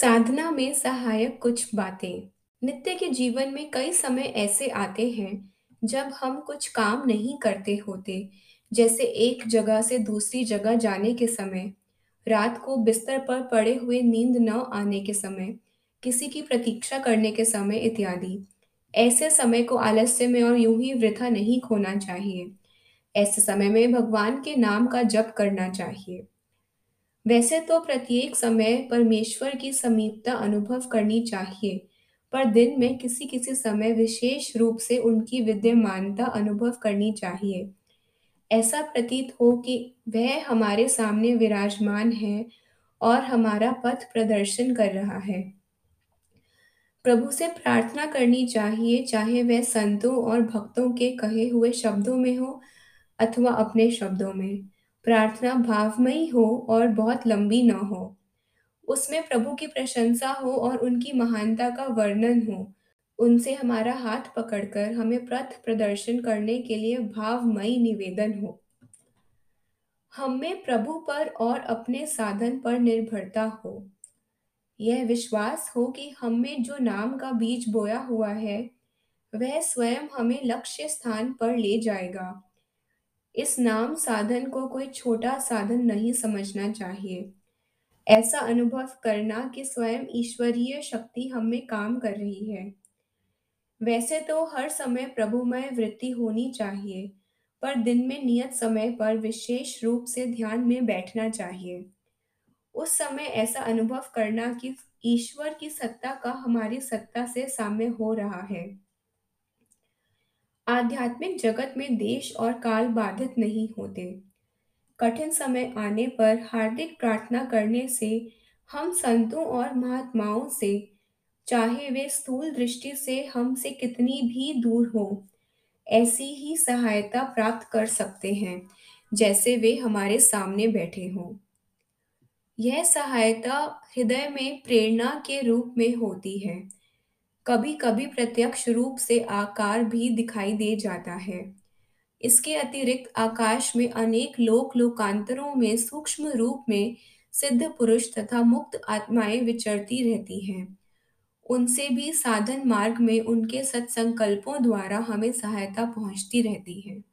साधना में सहायक कुछ बातें। नित्य के जीवन में कई समय ऐसे आते हैं, जब हम कुछ काम नहीं करते होते, जैसे एक जगह से दूसरी जगह जाने के समय, रात को बिस्तर पर पड़े हुए नींद न आने के समय, किसी की प्रतीक्षा करने के समय इत्यादि। ऐसे समय को आलस्य में और यूँ ही वृथा नहीं खोना चाहिए। ऐसे समय में भगवान के नाम का जप करना चाहिए। वैसे तो प्रत्येक समय परमेश्वर की समीपता अनुभव करनी चाहिए, पर दिन में किसी किसी समय विशेष रूप से उनकी विद्यमानता अनुभव करनी चाहिए। ऐसा प्रतीत हो कि वह हमारे सामने विराजमान है और हमारा पथ प्रदर्शन कर रहा है। प्रभु से प्रार्थना करनी चाहिए, चाहे वह संतों और भक्तों के कहे हुए शब्दों में हो अथवा अपने शब्दों में। प्रार्थना भावमयी हो और बहुत लंबी न हो। उसमें प्रभु की प्रशंसा हो और उनकी महानता का वर्णन हो। उनसे हमारा हाथ पकड़कर हमें प्रथ प्रदर्शन करने के लिए भावमयी निवेदन हो। हमें प्रभु पर और अपने साधन पर निर्भरता हो। यह विश्वास हो कि हमें जो नाम का बीज बोया हुआ है, वह स्वयं हमें लक्ष्य स्थान पर ले जाएगा। इस नाम साधन को कोई छोटा साधन नहीं समझना चाहिए। ऐसा अनुभव करना कि स्वयं ईश्वरीय शक्ति हम में काम कर रही है। वैसे तो हर समय प्रभुमय वृत्ति होनी चाहिए, पर दिन में नियत समय पर विशेष रूप से ध्यान में बैठना चाहिए। उस समय ऐसा अनुभव करना कि ईश्वर की सत्ता का हमारी सत्ता से साम्य हो रहा है। आध्यात्मिक जगत में देश और काल बाधित नहीं होते। कठिन समय आने पर हार्दिक प्रार्थना करने से हम संतों और महात्माओं से, चाहे वे स्थूल दृष्टि से हमसे कितनी भी दूर हो, ऐसी ही सहायता प्राप्त कर सकते हैं, जैसे वे हमारे सामने बैठे हों। यह सहायता हृदय में प्रेरणा के रूप में होती है। कभी कभी प्रत्यक्ष रूप से आकार भी दिखाई दे जाता है। इसके अतिरिक्त आकाश में अनेक लोक लोकांतरों में सूक्ष्म रूप में सिद्ध पुरुष तथा मुक्त आत्माएँ विचरती रहती हैं। उनसे भी साधन मार्ग में उनके सत्संकल्पों द्वारा हमें सहायता पहुँचती रहती है।